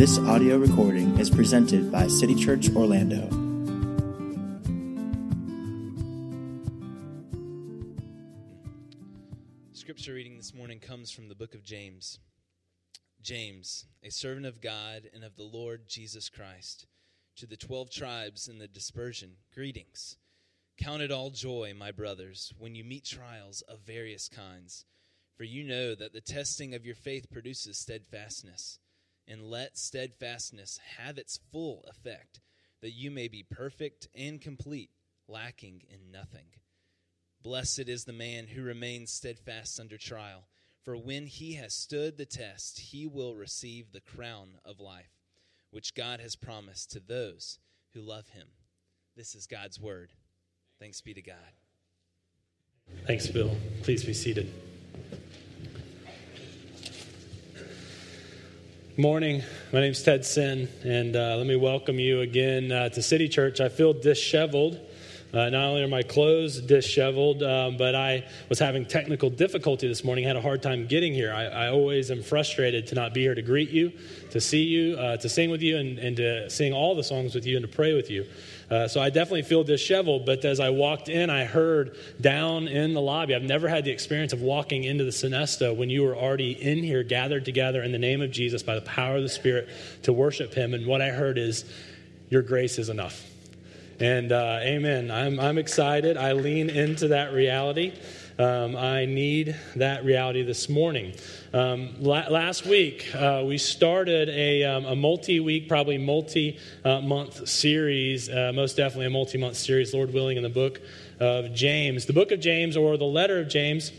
This audio recording is presented by City Church Orlando. Scripture reading this morning comes from the book of James. James, a servant of God and of the Lord Jesus Christ, to the twelve tribes in the dispersion, greetings. Count it all joy, my brothers, when you meet trials of various kinds, for you know that the testing of your faith produces steadfastness and let steadfastness have its full effect, that you may be perfect and complete, lacking in nothing. Blessed is the man who remains steadfast under trial, for when he has stood the test, he will receive the crown of life, which God has promised to those who love him. This is God's word. Thanks be to God. Thanks, Bill. Please be seated. Morning. My name is Ted Sin, and uh, let me welcome you again uh, to City Church. I feel disheveled. Uh, not only are my clothes disheveled, um, but I was having technical difficulty this morning. I had a hard time getting here. I, I, always am frustrated to not be here to greet you, to see you, uh, to sing with you, and, and to sing all the songs with you, and to pray with you. Uh, so I definitely feel disheveled, but as I walked in, I heard down in the lobby. I've never had the experience of walking into the Sonesta when you were already in here, gathered together in the name of Jesus by the power of the Spirit to worship Him. And what I heard is, Your grace is enough. And uh, amen. I'm, I'm excited. I lean into that reality. Um, I need that reality this morning. Um, la- last week, uh, we started a, um, a multi week, probably multi month series, uh, most definitely a multi month series, Lord willing, in the book of James. The book of James, or the letter of James,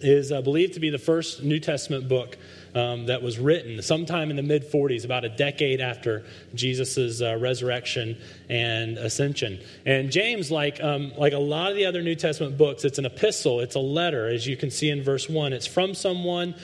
is uh, believed to be the first New Testament book um, that was written sometime in the mid 40s, about a decade after Jesus' uh, resurrection and ascension. And James, like, um, like a lot of the other New Testament books, it's an epistle, it's a letter, as you can see in verse 1. It's from someone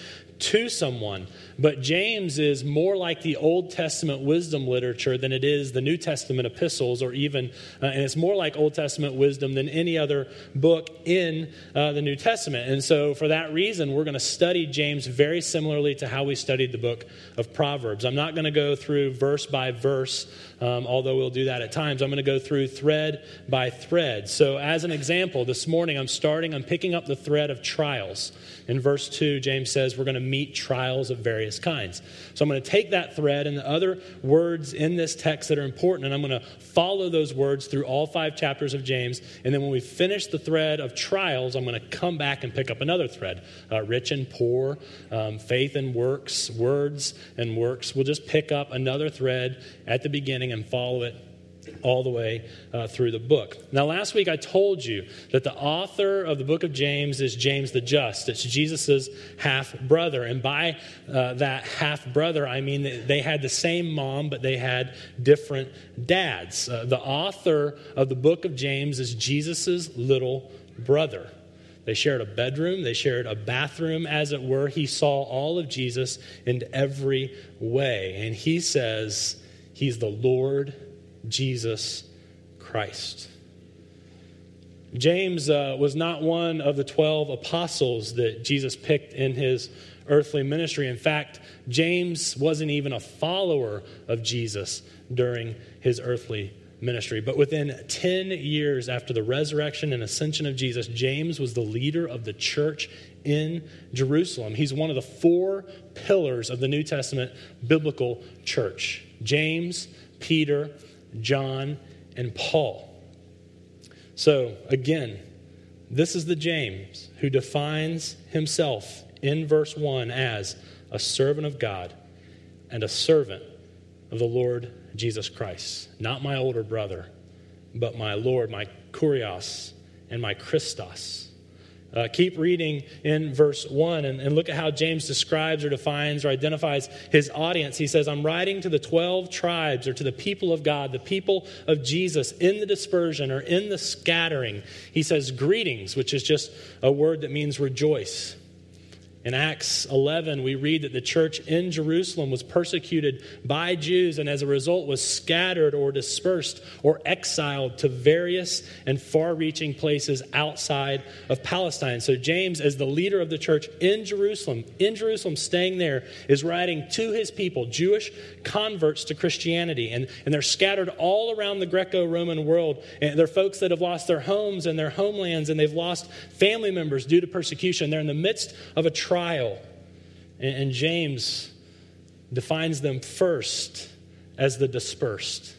to someone. But James is more like the Old Testament wisdom literature than it is the New Testament epistles, or even, uh, and it's more like Old Testament wisdom than any other book in uh, the New Testament. And so, for that reason, we're going to study James very similarly to how we studied the book of Proverbs. I'm not going to go through verse by verse, um, although we'll do that at times. I'm going to go through thread by thread. So, as an example, this morning I'm starting, I'm picking up the thread of trials. In verse 2, James says we're going to meet trials of various kinds. So I'm going to take that thread and the other words in this text that are important, and I'm going to follow those words through all five chapters of James. And then when we finish the thread of trials, I'm going to come back and pick up another thread uh, rich and poor, um, faith and works, words and works. We'll just pick up another thread at the beginning and follow it all the way uh, through the book. Now, last week I told you that the author of the book of James is James the Just. It's Jesus' half brother. And by uh, that half brother, I mean they had the same mom, but they had different dads. Uh, the author of the book of James is Jesus' little brother. They shared a bedroom, they shared a bathroom, as it were. He saw all of Jesus in every way. And he says, He's the Lord Jesus Christ. James uh, was not one of the 12 apostles that Jesus picked in his earthly ministry. In fact, James wasn't even a follower of Jesus during his earthly ministry. But within 10 years after the resurrection and ascension of Jesus, James was the leader of the church in Jerusalem. He's one of the four pillars of the New Testament biblical church James, Peter, John, and Paul. So, again, this is the James who defines himself in verse 1 as a servant of God and a servant of the Lord Jesus Christ. Not my older brother, but my Lord, my Kurios, and my Christos. Uh, keep reading in verse 1 and, and look at how James describes or defines or identifies his audience. He says, I'm writing to the 12 tribes or to the people of God, the people of Jesus in the dispersion or in the scattering. He says, Greetings, which is just a word that means rejoice. In Acts 11, we read that the church in Jerusalem was persecuted by Jews and as a result was scattered or dispersed or exiled to various and far reaching places outside of Palestine. So, James, as the leader of the church in Jerusalem, in Jerusalem, staying there, is writing to his people, Jewish converts to Christianity. And, and they're scattered all around the Greco Roman world. And they're folks that have lost their homes and their homelands and they've lost family members due to persecution. They're in the midst of a trial. And, and James defines them first as the dispersed.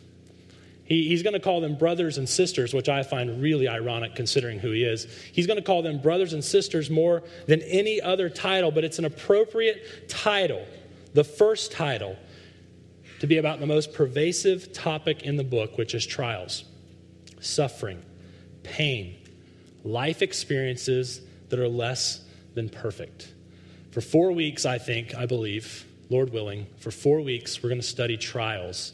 He, he's going to call them brothers and sisters, which I find really ironic considering who he is. He's going to call them brothers and sisters more than any other title, but it's an appropriate title, the first title, to be about the most pervasive topic in the book, which is trials, suffering, pain, life experiences that are less than perfect. For four weeks, I think, I believe, Lord willing, for four weeks, we're going to study trials.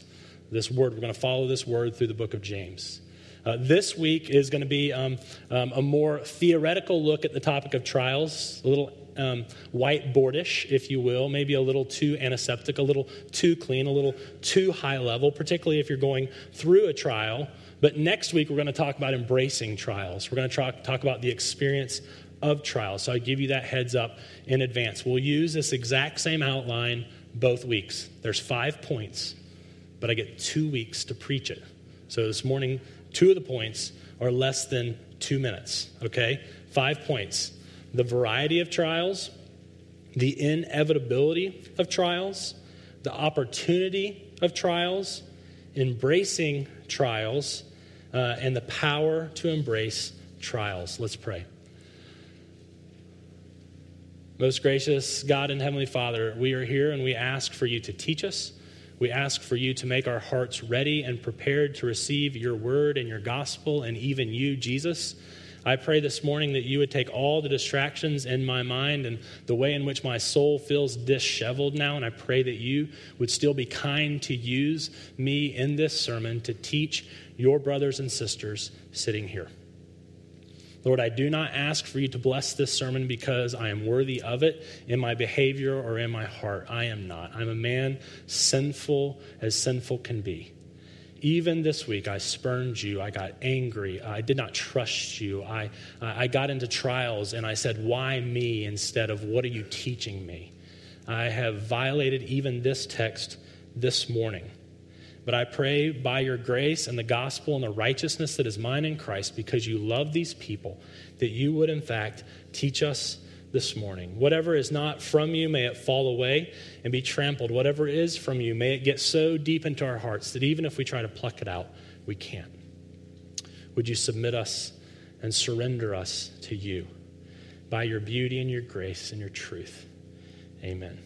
This word, we're going to follow this word through the book of James. Uh, this week is going to be um, um, a more theoretical look at the topic of trials, a little um, whiteboardish, if you will, maybe a little too antiseptic, a little too clean, a little too high level, particularly if you're going through a trial. But next week, we're going to talk about embracing trials. We're going to talk, talk about the experience of trials. So I give you that heads up in advance. We'll use this exact same outline both weeks. There's five points, but I get two weeks to preach it. So this morning, two of the points are less than two minutes, okay? Five points the variety of trials, the inevitability of trials, the opportunity of trials, embracing trials, uh, and the power to embrace trials. Let's pray. Most gracious God and Heavenly Father, we are here and we ask for you to teach us. We ask for you to make our hearts ready and prepared to receive your word and your gospel and even you, Jesus. I pray this morning that you would take all the distractions in my mind and the way in which my soul feels disheveled now, and I pray that you would still be kind to use me in this sermon to teach your brothers and sisters sitting here. Lord, I do not ask for you to bless this sermon because I am worthy of it in my behavior or in my heart. I am not. I'm a man sinful as sinful can be. Even this week, I spurned you. I got angry. I did not trust you. I, I got into trials and I said, Why me instead of what are you teaching me? I have violated even this text this morning. But I pray by your grace and the gospel and the righteousness that is mine in Christ, because you love these people, that you would, in fact, teach us this morning. Whatever is not from you, may it fall away and be trampled. Whatever is from you, may it get so deep into our hearts that even if we try to pluck it out, we can't. Would you submit us and surrender us to you by your beauty and your grace and your truth? Amen.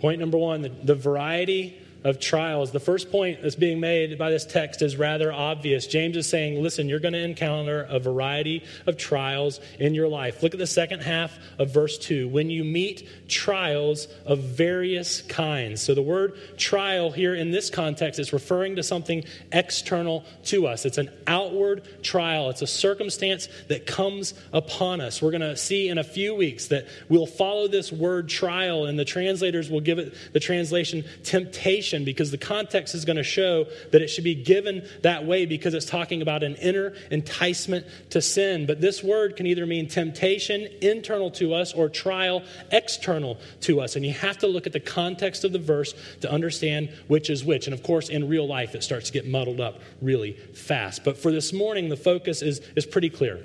Point number one the, the variety of trials. The first point that's being made by this text is rather obvious. James is saying, listen, you're going to encounter a variety of trials in your life. Look at the second half of verse 2. When you meet trials of various kinds. So the word trial here in this context is referring to something external to us. It's an outward trial, it's a circumstance that comes upon us. We're going to see in a few weeks that we'll follow this word trial, and the translators will give it the translation temptation because the context is going to show that it should be given that way because it's talking about an inner enticement to sin. But this word can either mean temptation internal to us or trial external to us. And you have to look at the context of the verse to understand which is which. And of course, in real life, it starts to get muddled up really fast. But for this morning, the focus is, is pretty clear.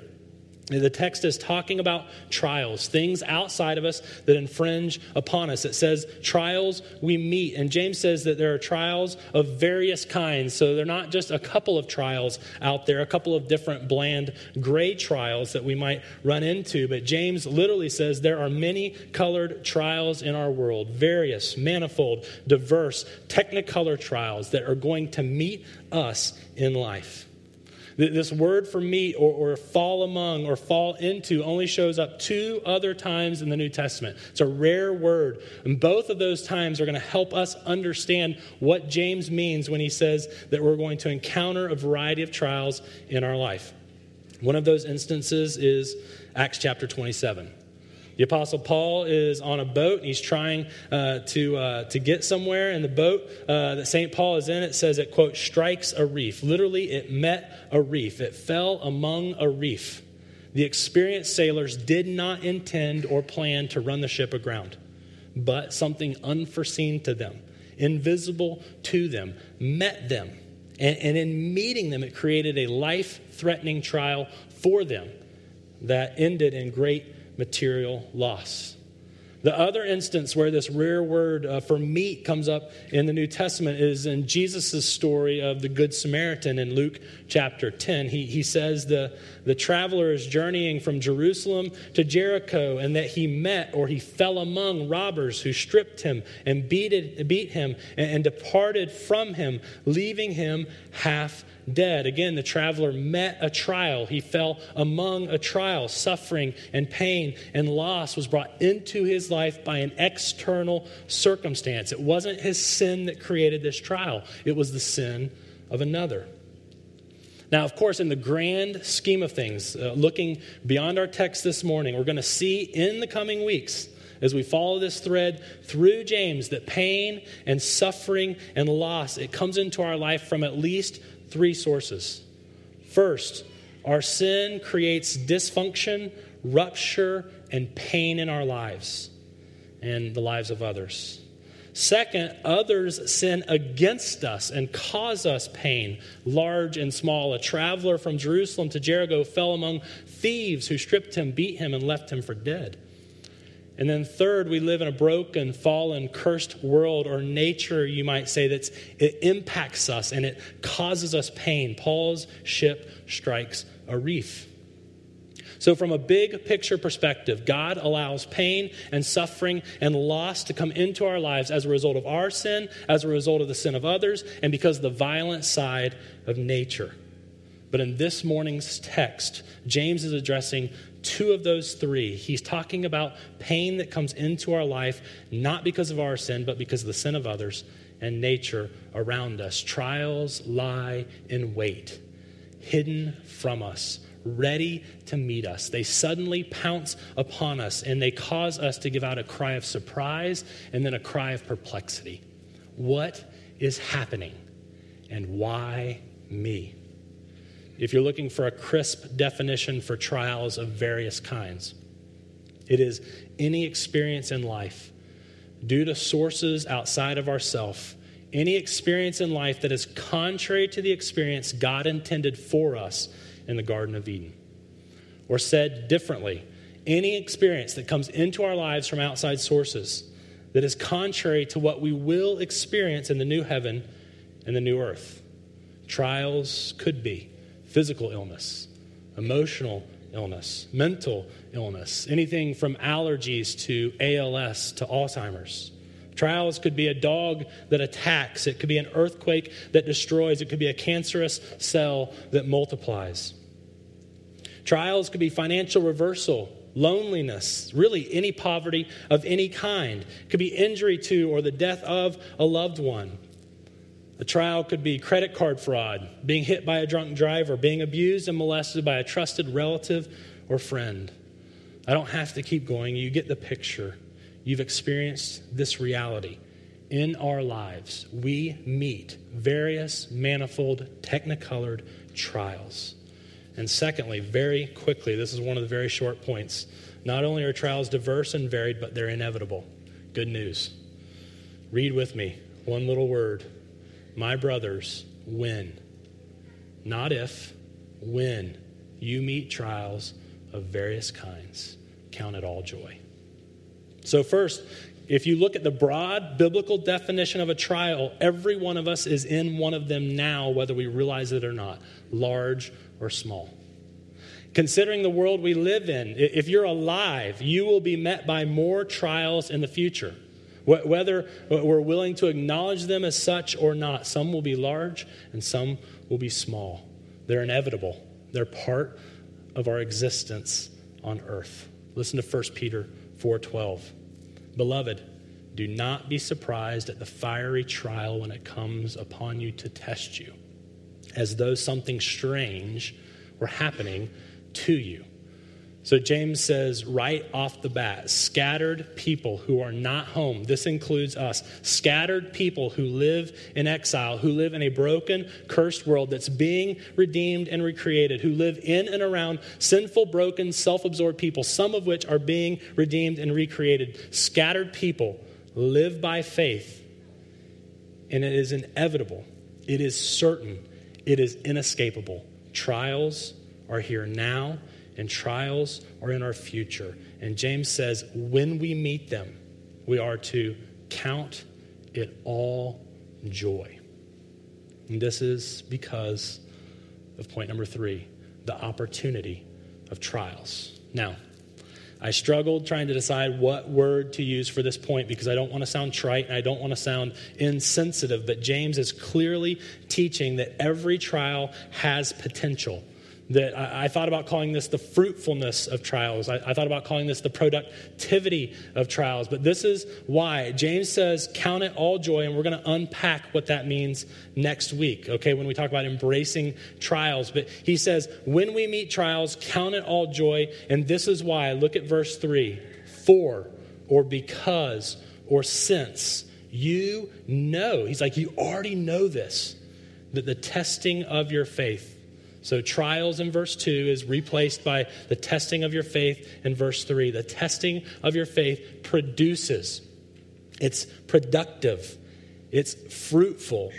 The text is talking about trials, things outside of us that infringe upon us. It says trials we meet. And James says that there are trials of various kinds. So they're not just a couple of trials out there, a couple of different bland gray trials that we might run into. But James literally says there are many colored trials in our world, various, manifold, diverse, technicolor trials that are going to meet us in life. This word for meet or, or fall among or fall into only shows up two other times in the New Testament. It's a rare word. And both of those times are going to help us understand what James means when he says that we're going to encounter a variety of trials in our life. One of those instances is Acts chapter 27. The Apostle Paul is on a boat and he's trying uh, to, uh, to get somewhere. And the boat uh, that St. Paul is in, it says it, quote, strikes a reef. Literally, it met a reef, it fell among a reef. The experienced sailors did not intend or plan to run the ship aground, but something unforeseen to them, invisible to them, met them. And, and in meeting them, it created a life threatening trial for them that ended in great material loss. The other instance where this rare word uh, for meet comes up in the New Testament is in Jesus' story of the Good Samaritan in Luke chapter 10. He, he says the, the traveler is journeying from Jerusalem to Jericho and that he met or he fell among robbers who stripped him and beat, it, beat him and, and departed from him, leaving him half dead. Again, the traveler met a trial. He fell among a trial. Suffering and pain and loss was brought into his life by an external circumstance. It wasn't his sin that created this trial, it was the sin of another. Now, of course, in the grand scheme of things, uh, looking beyond our text this morning, we're going to see in the coming weeks as we follow this thread through James that pain and suffering and loss it comes into our life from at least three sources. First, our sin creates dysfunction, rupture, and pain in our lives and the lives of others. Second, others sin against us and cause us pain, large and small. A traveler from Jerusalem to Jericho fell among thieves who stripped him, beat him, and left him for dead. And then, third, we live in a broken, fallen, cursed world or nature, you might say, that it impacts us and it causes us pain. Paul's ship strikes a reef. So, from a big picture perspective, God allows pain and suffering and loss to come into our lives as a result of our sin, as a result of the sin of others, and because of the violent side of nature. But in this morning's text, James is addressing two of those three. He's talking about pain that comes into our life, not because of our sin, but because of the sin of others and nature around us. Trials lie in wait, hidden from us, ready to meet us. They suddenly pounce upon us and they cause us to give out a cry of surprise and then a cry of perplexity. What is happening and why me? if you're looking for a crisp definition for trials of various kinds. It is any experience in life due to sources outside of ourself, any experience in life that is contrary to the experience God intended for us in the Garden of Eden. Or said differently, any experience that comes into our lives from outside sources that is contrary to what we will experience in the new heaven and the new earth. Trials could be physical illness, emotional illness, mental illness, anything from allergies to ALS to Alzheimer's. Trials could be a dog that attacks, it could be an earthquake that destroys, it could be a cancerous cell that multiplies. Trials could be financial reversal, loneliness, really any poverty of any kind. It could be injury to or the death of a loved one. A trial could be credit card fraud, being hit by a drunk driver, being abused and molested by a trusted relative or friend. I don't have to keep going. You get the picture. You've experienced this reality. In our lives, we meet various, manifold, technicolored trials. And secondly, very quickly, this is one of the very short points. Not only are trials diverse and varied, but they're inevitable. Good news. Read with me one little word my brothers, when, not if, when you meet trials of various kinds, count it all joy. So, first, if you look at the broad biblical definition of a trial, every one of us is in one of them now, whether we realize it or not, large or small. Considering the world we live in, if you're alive, you will be met by more trials in the future. Whether we're willing to acknowledge them as such or not, some will be large and some will be small. They're inevitable, they're part of our existence on earth. Listen to 1 Peter 4:12. Beloved, do not be surprised at the fiery trial when it comes upon you to test you, as though something strange were happening to you So James says right off the bat scattered people who are not home. This includes us. Scattered people who live in exile, who live in a broken, cursed world that's being redeemed and recreated, who live in and around sinful, broken, self absorbed people, some of which are being redeemed and recreated. Scattered people live by faith, and it is inevitable, it is certain, it is inescapable. Trials are here now and trials are in our future. And James says, when we meet them, we are to count it all joy. And this is because of point number three the opportunity of trials. Now, I struggled trying to decide what word to use for this point because I don't want to sound trite and I don't want to sound insensitive, but James is clearly teaching that every trial has potential that I, I, thought about calling this the fruitfulness of trials. I, I, thought about calling this the productivity of trials. But this is why James says, Count it all joy, and we're going to unpack what that means next week, okay, when we talk about embracing trials. But he says, When we meet trials, count it all joy, and this is why. Look at verse 3 For, or because, or since you know. He's like, You already know this, that the testing of your faith so, trials in verse 2 is replaced by the testing of your faith in verse 3. The testing of your faith produces, it's productive, it's fruitful,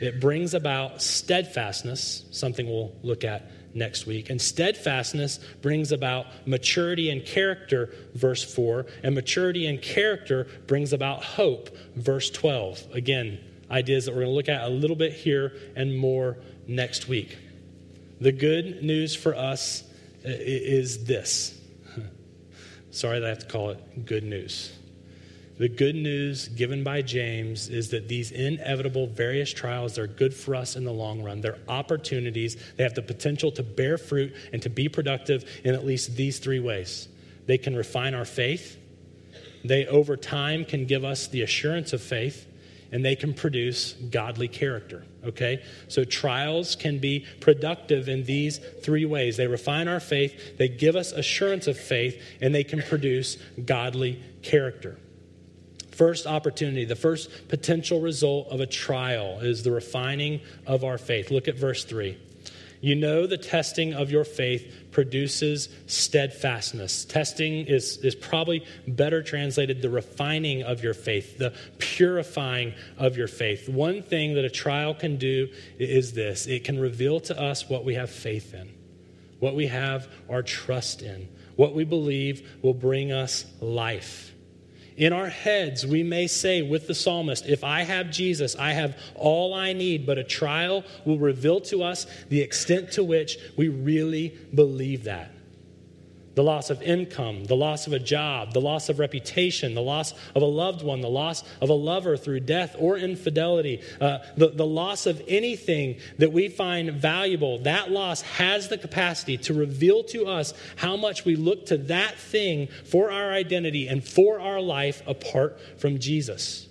it brings about steadfastness, something we'll look at next week. And steadfastness brings about maturity and character, verse 4. And maturity and character brings about hope, verse 12. Again, ideas that we're going to look at a little bit here and more next week. The good news for us uh, is this. Sorry that I have to call it good news. The good news given by James is that these inevitable various trials are good for us in the long run. They're opportunities. They have the potential to bear fruit and to be productive in at least these three ways. They can refine our faith. They, over time, can give us the assurance of faith and they can produce godly character. Okay? So trials can be productive in these three ways they refine our faith, they give us assurance of faith, and they can produce godly character. First opportunity, the first potential result of a trial is the refining of our faith. Look at verse 3. You know the testing of your faith produces steadfastness. Testing is, is probably better translated the refining of your faith, the purifying of your faith. One thing that a trial can do is this it can reveal to us what we have faith in, what we have our trust in, what we believe will bring us life. In our heads, we may say with the psalmist, If I have Jesus, I have all I need, but a trial will reveal to us the extent to which we really believe that the loss of income, the loss of a job, the loss of reputation, the loss of a loved one, the loss of a lover through death or infidelity, uh, the, the loss of anything that we find valuable, that loss has the capacity to reveal to us how much we look to that thing for our identity and for our life apart from Jesus.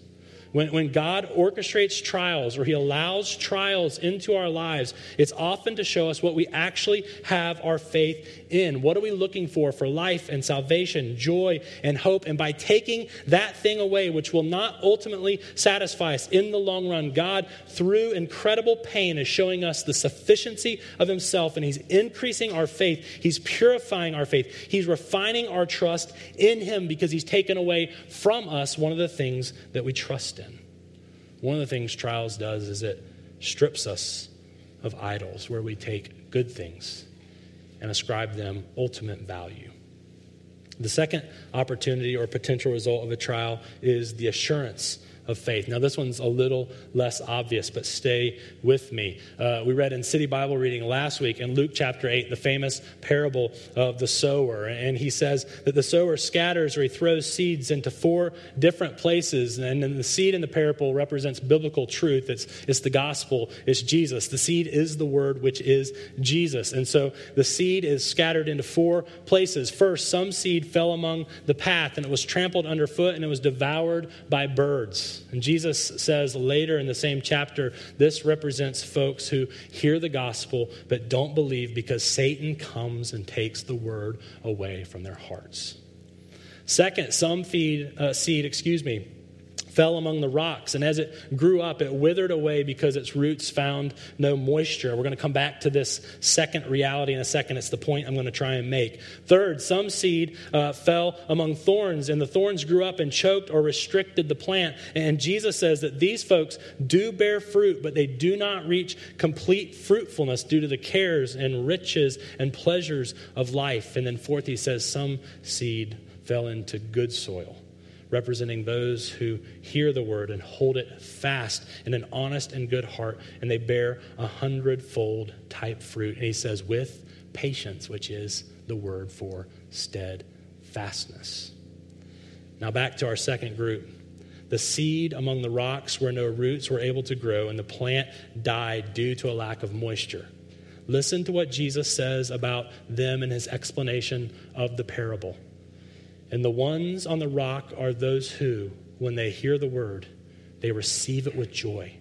When, when God orchestrates trials or He allows trials into our lives, it's often to show us what we actually have our faith in. What are we looking for for life and salvation, joy and hope? And by taking that thing away, which will not ultimately satisfy us in the long run, God, through incredible pain, is showing us the sufficiency of Himself and He's increasing our faith. He's purifying our faith. He's refining our trust in Him because He's taken away from us one of the things that we trust in. one of the things trials does is it strips us of idols, where we take good things and ascribe them ultimate value. The second opportunity or potential result of a trial is the assurance of faith. Now, this one's a little less obvious, but stay with me. Uh, we read in City Bible reading last week in Luke chapter 8 the famous parable of the sower. And he says that the sower scatters or he throws seeds into four different places. And then the seed in the parable represents biblical truth. It's, it's the gospel, it's Jesus. The seed is the word, which is Jesus. And so the seed is scattered into four places. First, some seed fell among the path and it was trampled underfoot and it was devoured by birds. And Jesus says later in the same chapter, this represents folks who hear the gospel but don't believe because Satan comes and takes the word away from their hearts. Second, some feed, uh, seed, excuse me, fell among the rocks, and as it grew up, it withered away because its roots found no moisture. We're going to come back to this second reality in a second. It's the point I'm going to try and make. Third, some seed uh, fell among thorns, and the thorns grew up and choked or restricted the plant. And Jesus says that these folks do bear fruit, but they do not reach complete fruitfulness due to the cares and riches and pleasures of life. And then, fourth, he says some seed fell into good soil representing those who hear the word and hold it fast in an honest and good heart, and they bear a hundredfold type fruit. And he says, with patience, which is the word for steadfastness. Now, back to our second group. The seed among the rocks where no roots were able to grow, and the plant died due to a lack of moisture. Listen to what Jesus says about them in his explanation of the parable. And the ones on the rock are those who, when they hear the word, they receive it with joy.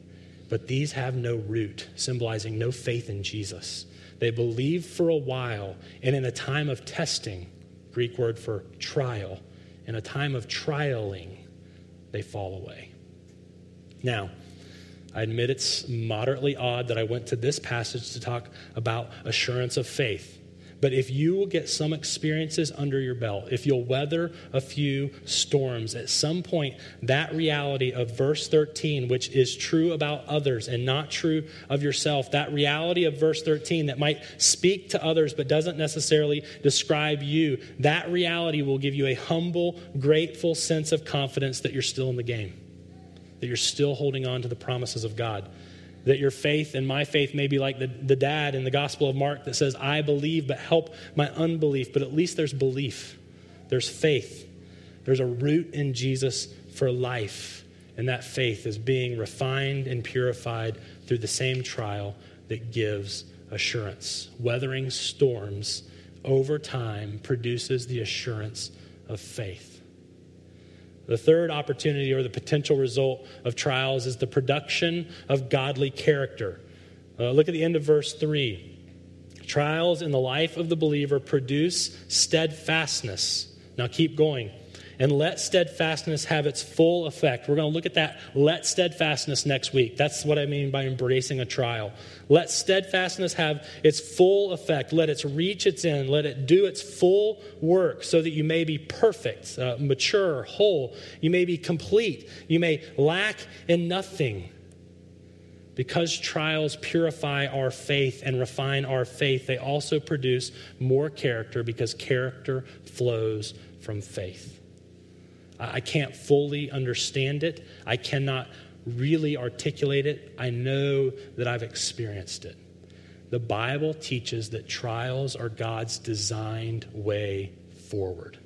But these have no root, symbolizing no faith in Jesus. They believe for a while, and in a time of testing, Greek word for trial, in a time of trialing, they fall away. Now, I admit it's moderately odd that I went to this passage to talk about assurance of faith. But if you will get some experiences under your belt, if you'll weather a few storms, at some point, that reality of verse 13, which is true about others and not true of yourself, that reality of verse 13 that might speak to others but doesn't necessarily describe you, that reality will give you a humble, grateful sense of confidence that you're still in the game, that you're still holding on to the promises of God that your faith and my faith may be like the, the dad in the Gospel of Mark that says, I believe, but help my unbelief. But at least there's belief, there's faith, there's a root in Jesus for life. And that faith is being refined and purified through the same trial that gives assurance. Weathering storms over time produces the assurance of faith. The third opportunity or the potential result of trials is the production of godly character. Uh, look at the end of verse 3. Trials in the life of the believer produce steadfastness. Now keep going and let steadfastness have its full effect. We're going to look at that let steadfastness next week. That's what I mean by embracing a trial. Let steadfastness have its full effect. Let it reach its end. Let it do its full work so that you may be perfect, uh, mature, whole. You may be complete. You may lack in nothing. Because trials purify our faith and refine our faith, they also produce more character because character flows from faith. I can't fully understand it. I cannot really articulate it. I know that I've experienced it. The Bible teaches that trials are God's designed way forward.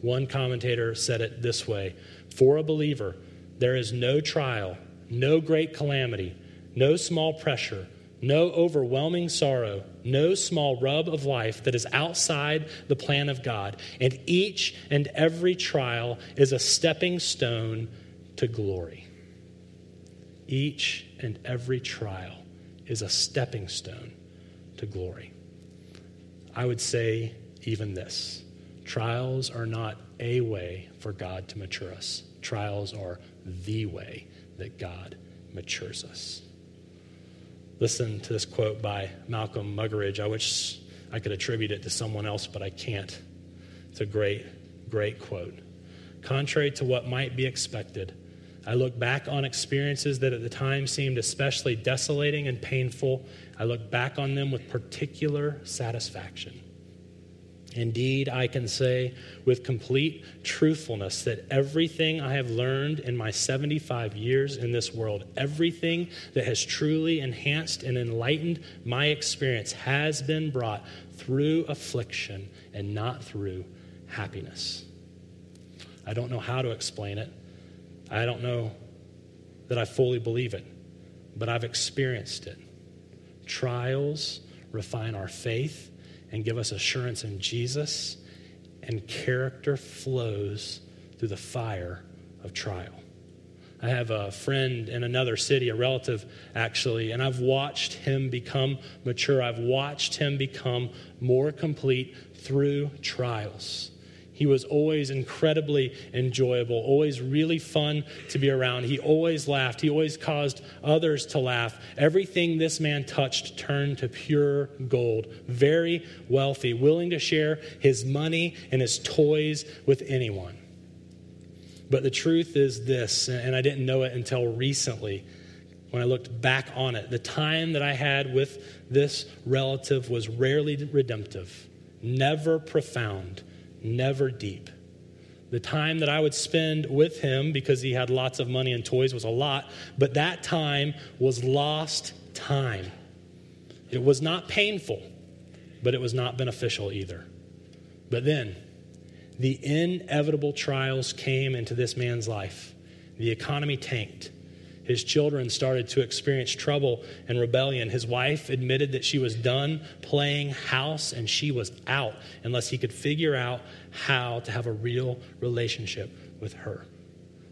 One commentator said it this way For a believer, there is no trial, no great calamity, no small pressure, no overwhelming sorrow, no small rub of life that is outside the plan of God. And each and every trial is a stepping stone to glory. Each and every trial is a stepping stone to glory. I would say even this trials are not a way for God to mature us, trials are the way that God matures us listen to this quote by Malcolm Muggeridge. I wish I could attribute it to someone else, but I can't. It's a great, great quote. Contrary to what might be expected, I look back on experiences that at the time seemed especially desolating and painful. I look back on them with particular satisfaction. Indeed, I can say with complete truthfulness that everything I have learned in my 75 years in this world, everything that has truly enhanced and enlightened my experience, has been brought through affliction and not through happiness. I don't know how to explain it. I don't know that I fully believe it, but I've experienced it. Trials refine our faith and give us assurance in Jesus, and character flows through the fire of trial. I have a friend in another city, a relative actually, and I've watched him become mature. I've watched him become more complete through trials. He was always incredibly enjoyable, always really fun to be around. He always laughed. He always caused others to laugh. Everything this man touched turned to pure gold. Very wealthy, willing to share his money and his toys with anyone. But the truth is this, and I didn't know it until recently when I looked back on it. The time that I had with this relative was rarely redemptive, never profound, never deep. The time that I would spend with him because he had lots of money and toys was a lot, but that time was lost time. It was not painful, but it was not beneficial either. But then, the inevitable trials came into this man's life. The economy tanked. His children started to experience trouble and rebellion. His wife admitted that she was done playing house and she was out unless he could figure out how to have a real relationship with her.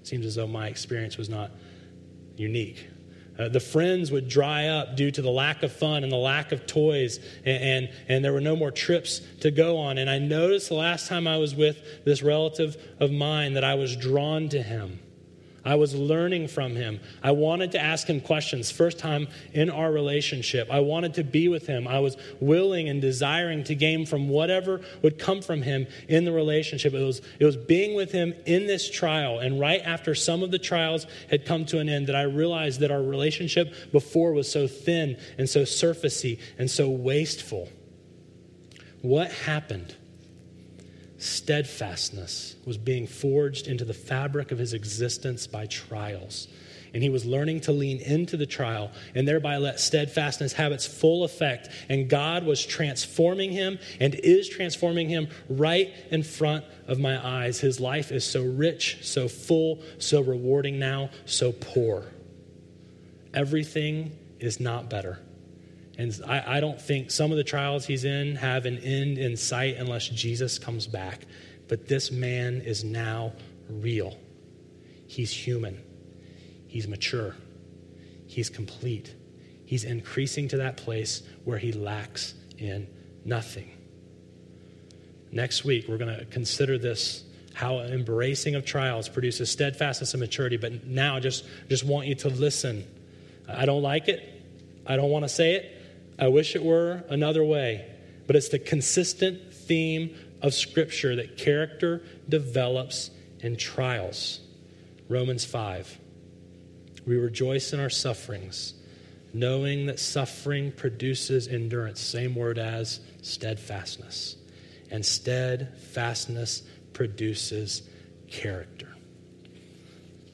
Seems as though my experience was not unique. Uh, the friends would dry up due to the lack of fun and the lack of toys, and, and, and, there were no more trips to go on. And I noticed the last time I was with this relative of mine that I was drawn to him. I was learning from him. I wanted to ask him questions. First time in our relationship, I wanted to be with him. I was willing and desiring to gain from whatever would come from him in the relationship. It was, it was being with him in this trial. And right after some of the trials had come to an end, that I realized that our relationship before was so thin and so surfacey and so wasteful. What happened? Steadfastness was being forged into the fabric of his existence by trials. And he was learning to lean into the trial and thereby let steadfastness have its full effect. And God was transforming him and is transforming him right in front of my eyes. His life is so rich, so full, so rewarding now, so poor. Everything is not better. And I, I, don't think some of the trials he's in have an end in sight unless Jesus comes back. But this man is now real. He's human. He's mature. He's complete. He's increasing to that place where he lacks in nothing. Next week, we're going to consider this how embracing of trials produces steadfastness and maturity. But now, just, just want you to listen. I don't like it. I don't want to say it. I wish it were another way, but it's the consistent theme of Scripture that character develops in trials. Romans 5. We rejoice in our sufferings, knowing that suffering produces endurance, same word as steadfastness. And steadfastness produces character.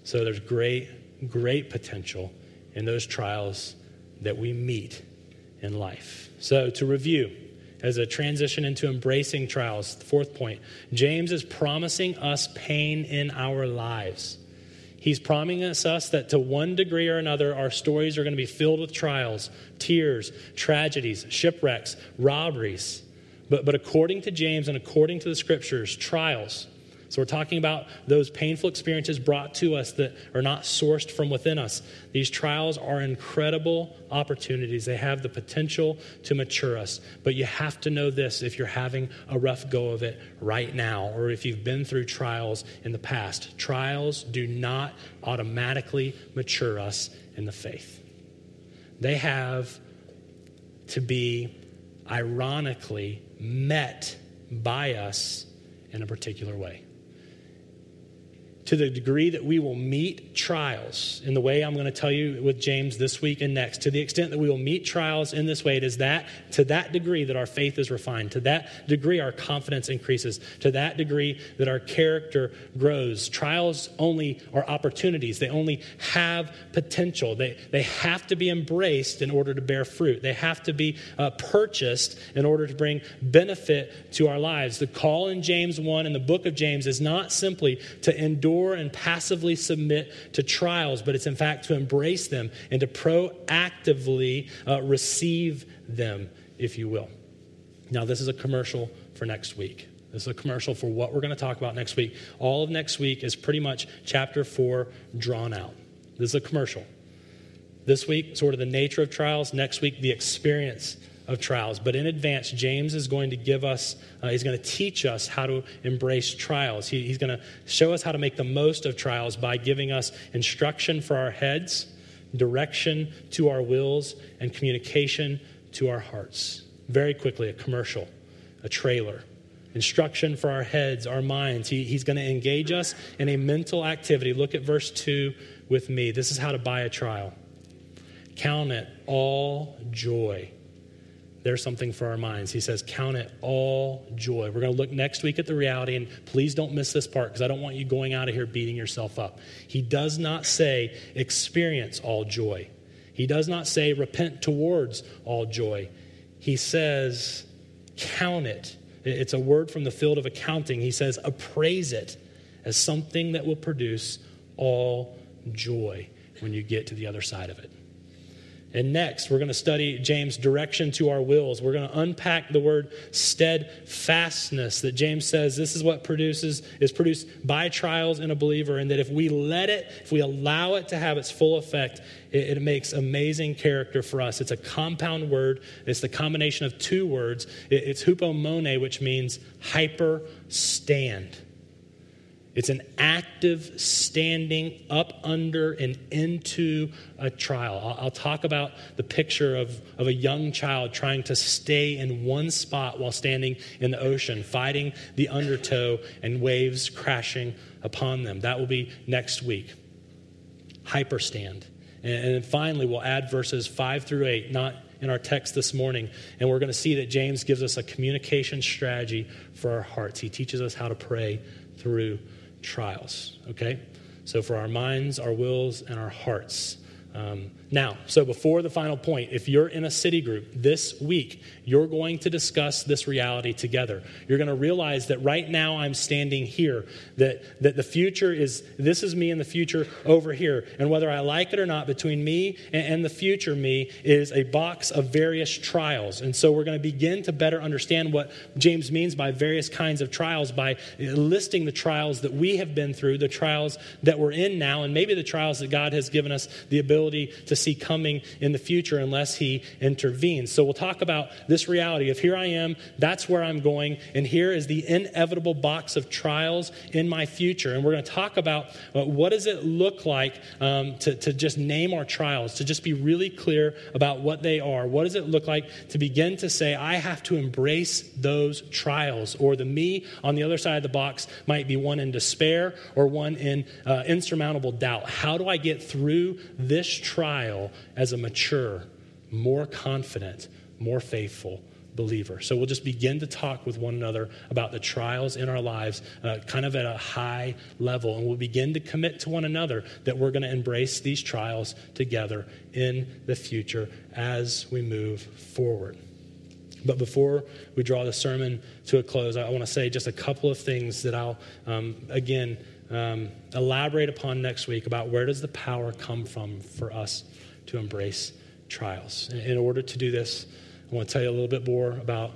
So there's great, great potential in those trials that we meet in life. So, to review, as a transition into embracing trials, the fourth point, James is promising us pain in our lives. He's promising us that to one degree or another, our stories are going to be filled with trials, tears, tragedies, shipwrecks, robberies. But, but according to James and according to the scriptures, trials, so we're talking about those painful experiences brought to us that are not sourced from within us. These trials are incredible opportunities. They have the potential to mature us. But you have to know this if you're having a rough go of it right now, or if you've been through trials in the past. Trials do not automatically mature us in the faith. They have to be ironically met by us in a particular way to the degree that we will meet trials in the way I'm going to tell you with James this week and next, to the extent that we will meet trials in this way, it is that to that degree that our faith is refined, to that degree our confidence increases, to that degree that our character grows. Trials only are opportunities, they only have potential. They, they have to be embraced in order to bear fruit, they have to be uh, purchased in order to bring benefit to our lives. The call in James 1 in the book of James is not simply to endure and passively submit to trials, but it's in fact to embrace them and to proactively uh, receive them, if you will. Now, this is a commercial for next week. This is a commercial for what we're going to talk about next week. All of next week is pretty much chapter four drawn out. This is a commercial. This week, sort of the nature of trials. Next week, the experience of trials. But in advance, James is going to give us, uh, he's going to teach us how to embrace trials. He, he's going to show us how to make the most of trials by giving us instruction for our heads, direction to our wills, and communication to our hearts. Very quickly, a commercial, a trailer. Instruction for our heads, our minds. He, he's going to engage us in a mental activity. Look at verse 2 with me. This is how to buy a trial. Count it all joy there's something for our minds. He says, Count it all joy. We're going to look next week at the reality, and please don't miss this part because I don't want you going out of here beating yourself up. He does not say, Experience all joy. He does not say, Repent towards all joy. He says, Count it. It's a word from the field of accounting. He says, Appraise it as something that will produce all joy when you get to the other side of it. And next, we're going to study James' direction to our wills. We're going to unpack the word steadfastness that James says this is what produces is produced by trials in a believer, and that if we let it, if we allow it to have its full effect, it, it makes amazing character for us. It's a compound word. It's the combination of two words. It, it's hupomone, which means hyper stand. It's an active standing up under and into a trial. I'll, I'll, talk about the picture of, of a young child trying to stay in one spot while standing in the ocean, fighting the undertow and waves crashing upon them. That will be next week. Hyperstand. And, and finally, we'll add verses 5 through 8, not in our text this morning. And we're going to see that James gives us a communication strategy for our hearts. He teaches us how to pray through trials, okay? So for our minds, our wills, and our hearts. Um, now, so before the final point, if you're in a city group this week, you're going to discuss this reality together. You're going to realize that right now I'm standing here, that, that the future is, this is me and the future over here. And whether I like it or not, between me and, and the future me is a box of various trials. And so we're going to begin to better understand what James means by various kinds of trials by listing the trials that we have been through, the trials that we're in now, and maybe the trials that God has given us the ability to see coming in the future unless He intervenes. So we'll talk about this reality of here I am, that's where I'm going, and here is the inevitable box of trials in my future. And we're going to talk about uh, what does it look like um, to, to just name our trials, to just be really clear about what they are. What does it look like to begin to say, I have to embrace those trials? Or the me on the other side of the box might be one in despair or one in uh, insurmountable doubt. How do I get through this trial? as a mature, more confident, more faithful believer. So we'll just begin to talk with one another about the trials in our lives, uh, kind of at a high level. And we'll begin to commit to one another that we're going to embrace these trials together in the future as we move forward. But before we draw the sermon to a close, I want to say just a couple of things that I'll, um, again, um, elaborate upon next week about where does the power come from for us to embrace trials. In order to do this, I want to tell you a little bit more about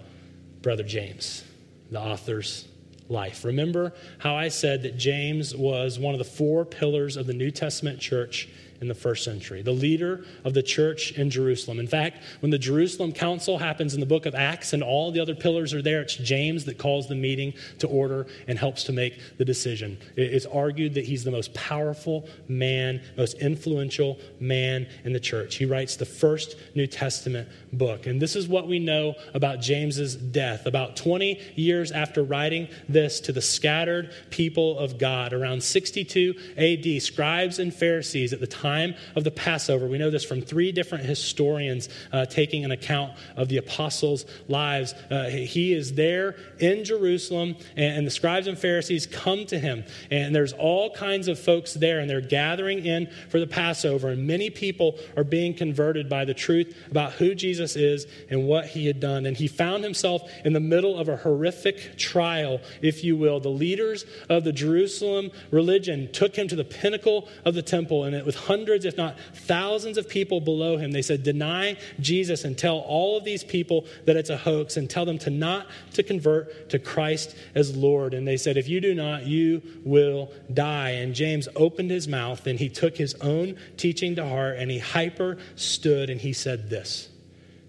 Brother James, the author's life. Remember how I said that James was one of the four pillars of the New Testament church in the first century, the leader of the church in Jerusalem. In fact, when the Jerusalem Council happens in the book of Acts and all the other pillars are there, it's James that calls the meeting to order and helps to make the decision. It's argued that he's the most powerful man, most influential man in the church. He writes the first New Testament book. And this is what we know about James's death. About 20 years after writing this to the scattered people of God, around 62 AD, scribes and Pharisees at the time time of the Passover. We know this from three different historians uh, taking an account of the apostles' lives. Uh, he is there in Jerusalem, and, and the scribes and Pharisees come to him. And there's all kinds of folks there, and they're gathering in for the Passover. And many people are being converted by the truth about who Jesus is and what he had done. And he found himself in the middle of a horrific trial, if you will. The leaders of the Jerusalem religion took him to the pinnacle of the temple, and it was hundreds hundreds, if not thousands of people below him. They said, Deny Jesus and tell all of these people that it's a hoax and tell them to not to convert to Christ as Lord. And they said, If you do not, you will die. And James opened his mouth and he took his own teaching to heart and he hyper stood and he said this.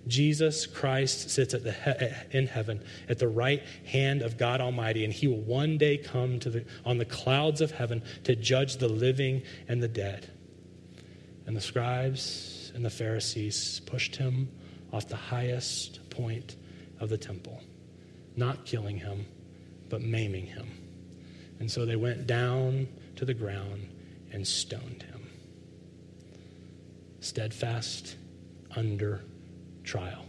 Jesus Christ sits at the he- in heaven at the right hand of God Almighty, and he will one day come to the, on the clouds of heaven to judge the living and the dead. And the scribes and the Pharisees pushed him off the highest point of the temple, not killing him, but maiming him. And so they went down to the ground and stoned him. Steadfast under trial.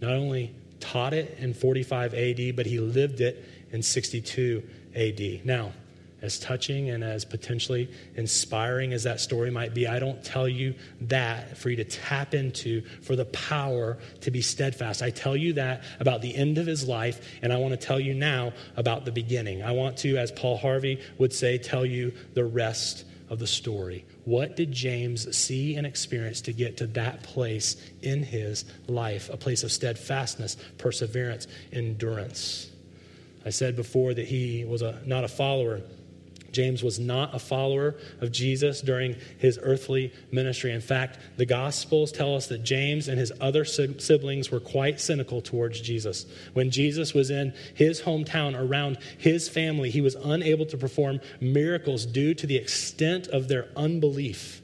Not only taught it in 45 AD, but he lived it in 62 AD. Now, as touching and as potentially inspiring as that story might be, I don't tell you that for you to tap into for the power to be steadfast. I tell you that about the end of his life, and I want to tell you now about the beginning. I want to, as Paul Harvey would say, tell you the rest of the story. What did James see and experience to get to that place in his life? A place of steadfastness, perseverance, endurance. I said before that he was a, not a follower James was not a follower of Jesus during his earthly ministry. In fact, the Gospels tell us that James and his other siblings were quite cynical towards Jesus. When Jesus was in his hometown around his family, he was unable to perform miracles due to the extent of their unbelief.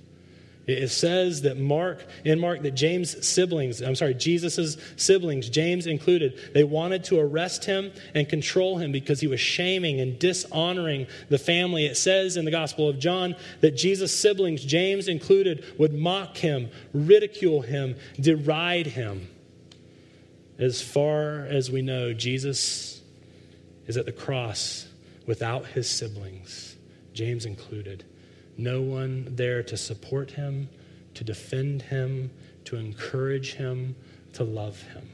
It says that Mark, in Mark, that James' siblings, I'm sorry, Jesus' siblings, James included, they wanted to arrest him and control him because he was shaming and dishonoring the family. It says in the Gospel of John that Jesus' siblings, James included, would mock him, ridicule him, deride him. As far as we know, Jesus is at the cross without his siblings, James included no one there to support him, to defend him, to encourage him, to love him.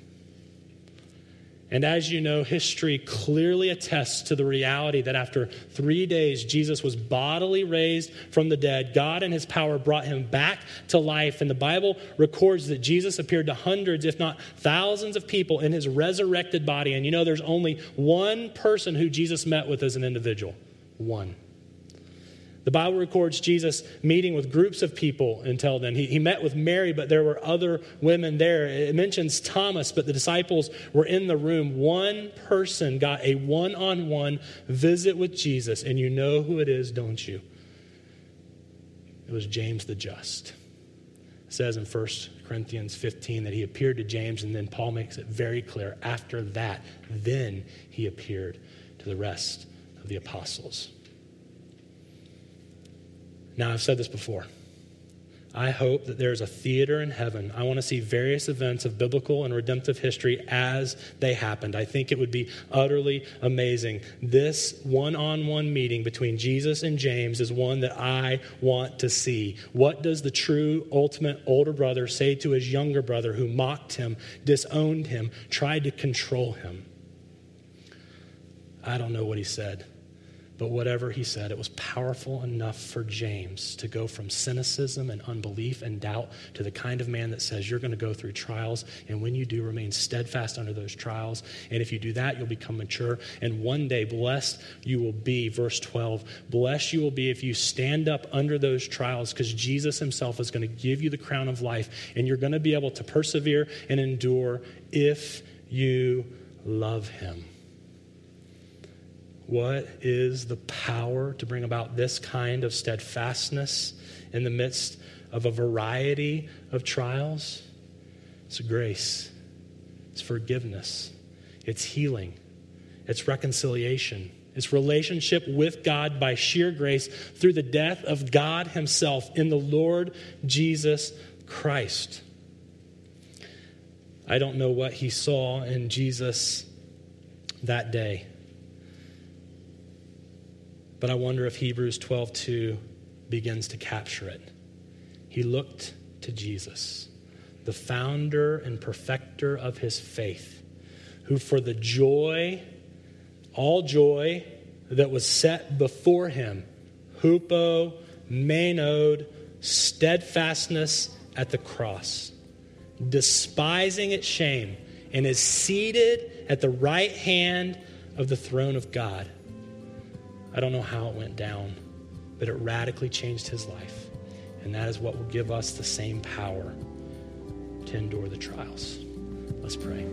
And as you know, history clearly attests to the reality that after three days, Jesus was bodily raised from the dead. God and his power brought him back to life. And the Bible records that Jesus appeared to hundreds, if not thousands, of people in his resurrected body. And you know, there's only one person who Jesus met with as an individual. One. The Bible records Jesus meeting with groups of people until then. He, he met with Mary, but there were other women there. It mentions Thomas, but the disciples were in the room. One person got a one on one visit with Jesus, and you know who it is, don't you? It was James the Just. It says in 1 Corinthians 15 that he appeared to James, and then Paul makes it very clear after that, then he appeared to the rest of the apostles. Now, I've said this before. I hope that there's a theater in heaven. I want to see various events of biblical and redemptive history as they happened. I think it would be utterly amazing. This one on one meeting between Jesus and James is one that I want to see. What does the true, ultimate older brother say to his younger brother who mocked him, disowned him, tried to control him? I don't know what he said. But whatever he said, it was powerful enough for James to go from cynicism and unbelief and doubt to the kind of man that says, You're going to go through trials, and when you do, remain steadfast under those trials. And if you do that, you'll become mature. And one day, blessed you will be, verse 12, blessed you will be if you stand up under those trials, because Jesus himself is going to give you the crown of life, and you're going to be able to persevere and endure if you love him. What is the power to bring about this kind of steadfastness in the midst of a variety of trials? It's grace, it's forgiveness, it's healing, it's reconciliation. It's relationship with God by sheer grace through the death of God Himself in the Lord Jesus Christ. I don't know what he saw in Jesus that day. But I wonder if Hebrews 12:2 begins to capture it. He looked to Jesus, the founder and perfecter of his faith, who for the joy, all joy that was set before him, hupo, menod, steadfastness at the cross, despising its shame, and is seated at the right hand of the throne of God. I don't know how it went down, but it radically changed his life. And that is what will give us the same power to endure the trials. Let's pray.